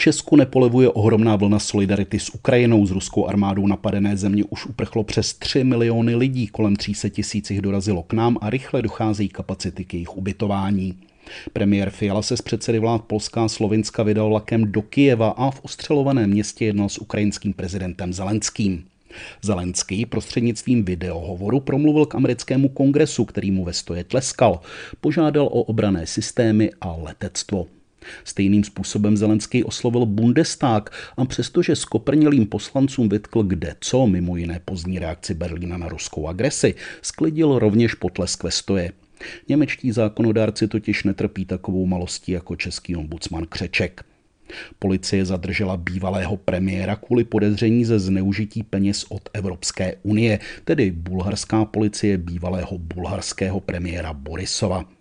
Česku nepolevuje ohromná vlna solidarity s Ukrajinou. Z ruskou armádou napadené země už uprchlo přes 3 miliony lidí, kolem 300 tisíc jich dorazilo k nám a rychle docházejí kapacity k jejich ubytování. Premiér Fiala se z předsedy vlád Polska a Slovinska vydal vlakem do Kijeva a v ostřelovaném městě jednal s ukrajinským prezidentem Zelenským. Zelenský prostřednictvím videohovoru promluvil k americkému kongresu, který mu ve stoje tleskal. Požádal o obrané systémy a letectvo. Stejným způsobem Zelenský oslovil Bundestag a přestože skoprnělým poslancům vytkl kde co, mimo jiné pozdní reakci Berlína na ruskou agresi, sklidil rovněž potlesk ve stoje. Němečtí zákonodárci totiž netrpí takovou malostí jako český ombudsman Křeček. Policie zadržela bývalého premiéra kvůli podezření ze zneužití peněz od Evropské unie, tedy bulharská policie bývalého bulharského premiéra Borisova.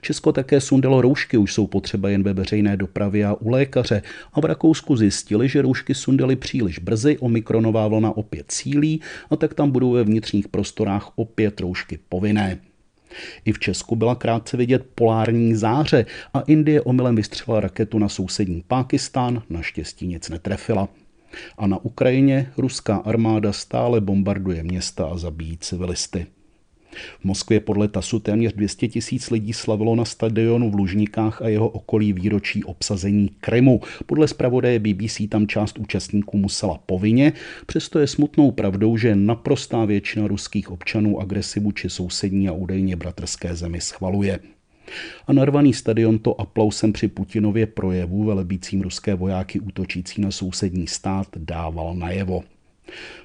Česko také sundalo roušky, už jsou potřeba jen ve veřejné dopravě a u lékaře. A v Rakousku zjistili, že roušky sundali příliš brzy, omikronová vlna opět cílí a tak tam budou ve vnitřních prostorách opět roušky povinné. I v Česku byla krátce vidět polární záře a Indie omylem vystřelila raketu na sousední Pákistán, naštěstí nic netrefila. A na Ukrajině ruská armáda stále bombarduje města a zabíjí civilisty. V Moskvě podle TASu téměř 200 tisíc lidí slavilo na stadionu v Lužníkách a jeho okolí výročí obsazení Krymu. Podle zpravodaje BBC tam část účastníků musela povinně, přesto je smutnou pravdou, že naprostá většina ruských občanů agresivu či sousední a údajně bratrské zemi schvaluje. A narvaný stadion to aplausem při Putinově projevu velebícím ruské vojáky útočící na sousední stát dával najevo.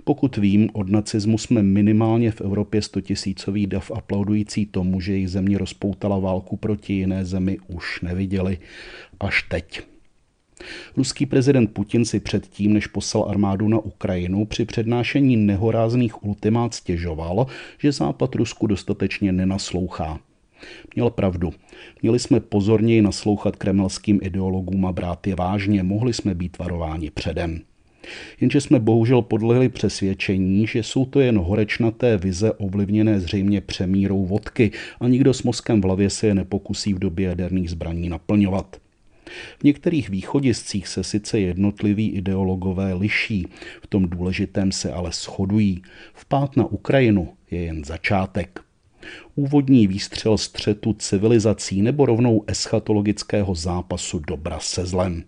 Pokud vím, od nacismu jsme minimálně v Evropě 100 tisícový dav aplaudující tomu, že jejich země rozpoutala válku proti jiné zemi, už neviděli. Až teď. Ruský prezident Putin si předtím, než poslal armádu na Ukrajinu, při přednášení nehorázných ultimát stěžoval, že Západ Rusku dostatečně nenaslouchá. Měl pravdu. Měli jsme pozorněji naslouchat kremelským ideologům a brát je vážně, mohli jsme být varováni předem. Jenže jsme bohužel podlehli přesvědčení, že jsou to jen horečnaté vize ovlivněné zřejmě přemírou vodky a nikdo s mozkem v hlavě se je nepokusí v době jaderných zbraní naplňovat. V některých východiscích se sice jednotliví ideologové liší, v tom důležitém se ale shodují. Vpát na Ukrajinu je jen začátek. Úvodní výstřel střetu civilizací nebo rovnou eschatologického zápasu dobra se zlem.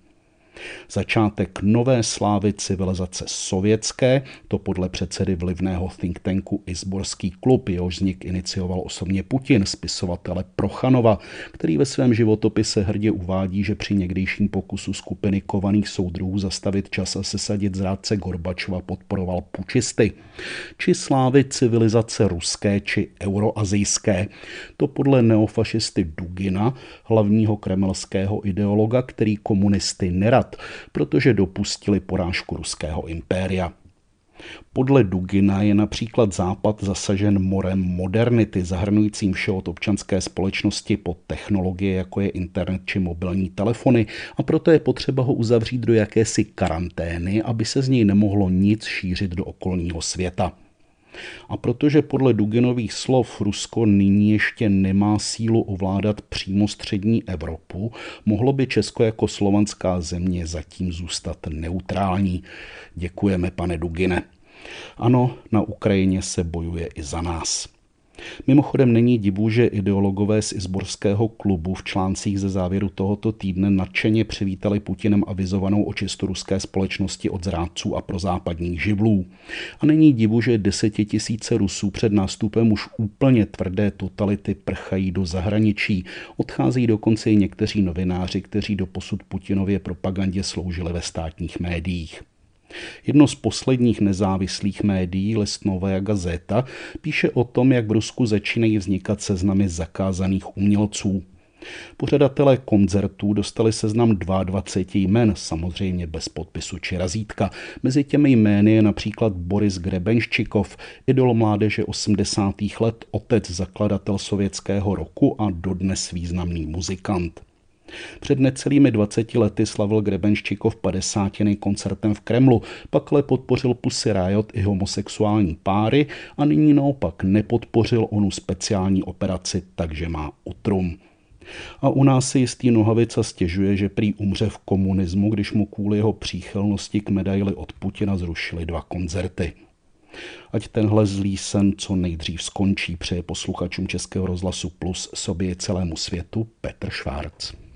Začátek nové slávy civilizace sovětské, to podle předsedy vlivného think tanku Izborský klub, jehož vznik inicioval osobně Putin, spisovatele Prochanova, který ve svém životopise hrdě uvádí, že při někdejším pokusu skupiny kovaných soudruhů zastavit čas a sesadit zrádce Gorbačova podporoval pučisty. Či slávy civilizace ruské či euroazijské, to podle neofašisty Dugina, hlavního kremelského ideologa, který komunisty nerad dělat, protože dopustili porážku ruského impéria. Podle Dugina je například Západ zasažen morem modernity, zahrnujícím vše od občanské společnosti po technologie, jako je internet či mobilní telefony, a proto je potřeba ho uzavřít do jakési karantény, aby se z něj nemohlo nic šířit do okolního světa. A protože podle Duginových slov Rusko nyní ještě nemá sílu ovládat přímo střední Evropu, mohlo by Česko jako slovanská země zatím zůstat neutrální. Děkujeme, pane Dugine. Ano, na Ukrajině se bojuje i za nás. Mimochodem není divu, že ideologové z Izborského klubu v článcích ze závěru tohoto týdne nadšeně přivítali Putinem avizovanou očistu ruské společnosti od zrádců a prozápadních živlů. A není divu, že desetitisíce Rusů před nástupem už úplně tvrdé totality prchají do zahraničí. Odcházejí dokonce i někteří novináři, kteří do posud Putinově propagandě sloužili ve státních médiích. Jedno z posledních nezávislých médií, Listnová gazeta, píše o tom, jak v Rusku začínají vznikat seznamy zakázaných umělců. Pořadatelé koncertů dostali seznam 22 jmen, samozřejmě bez podpisu či razítka. Mezi těmi jmény je například Boris Grebenščikov, idol mládeže 80. let, otec zakladatel sovětského roku a dodnes významný muzikant. Před necelými 20 lety slavil Grebenščikov 50. koncertem v Kremlu, pakle podpořil Pussy Riot i homosexuální páry a nyní naopak nepodpořil onu speciální operaci, takže má utrum. A u nás si jistý Nohavica stěžuje, že prý umře v komunismu, když mu kvůli jeho příchylnosti k medaili od Putina zrušili dva koncerty. Ať tenhle zlý sen co nejdřív skončí, přeje posluchačům Českého rozhlasu Plus sobě celému světu Petr Švárc.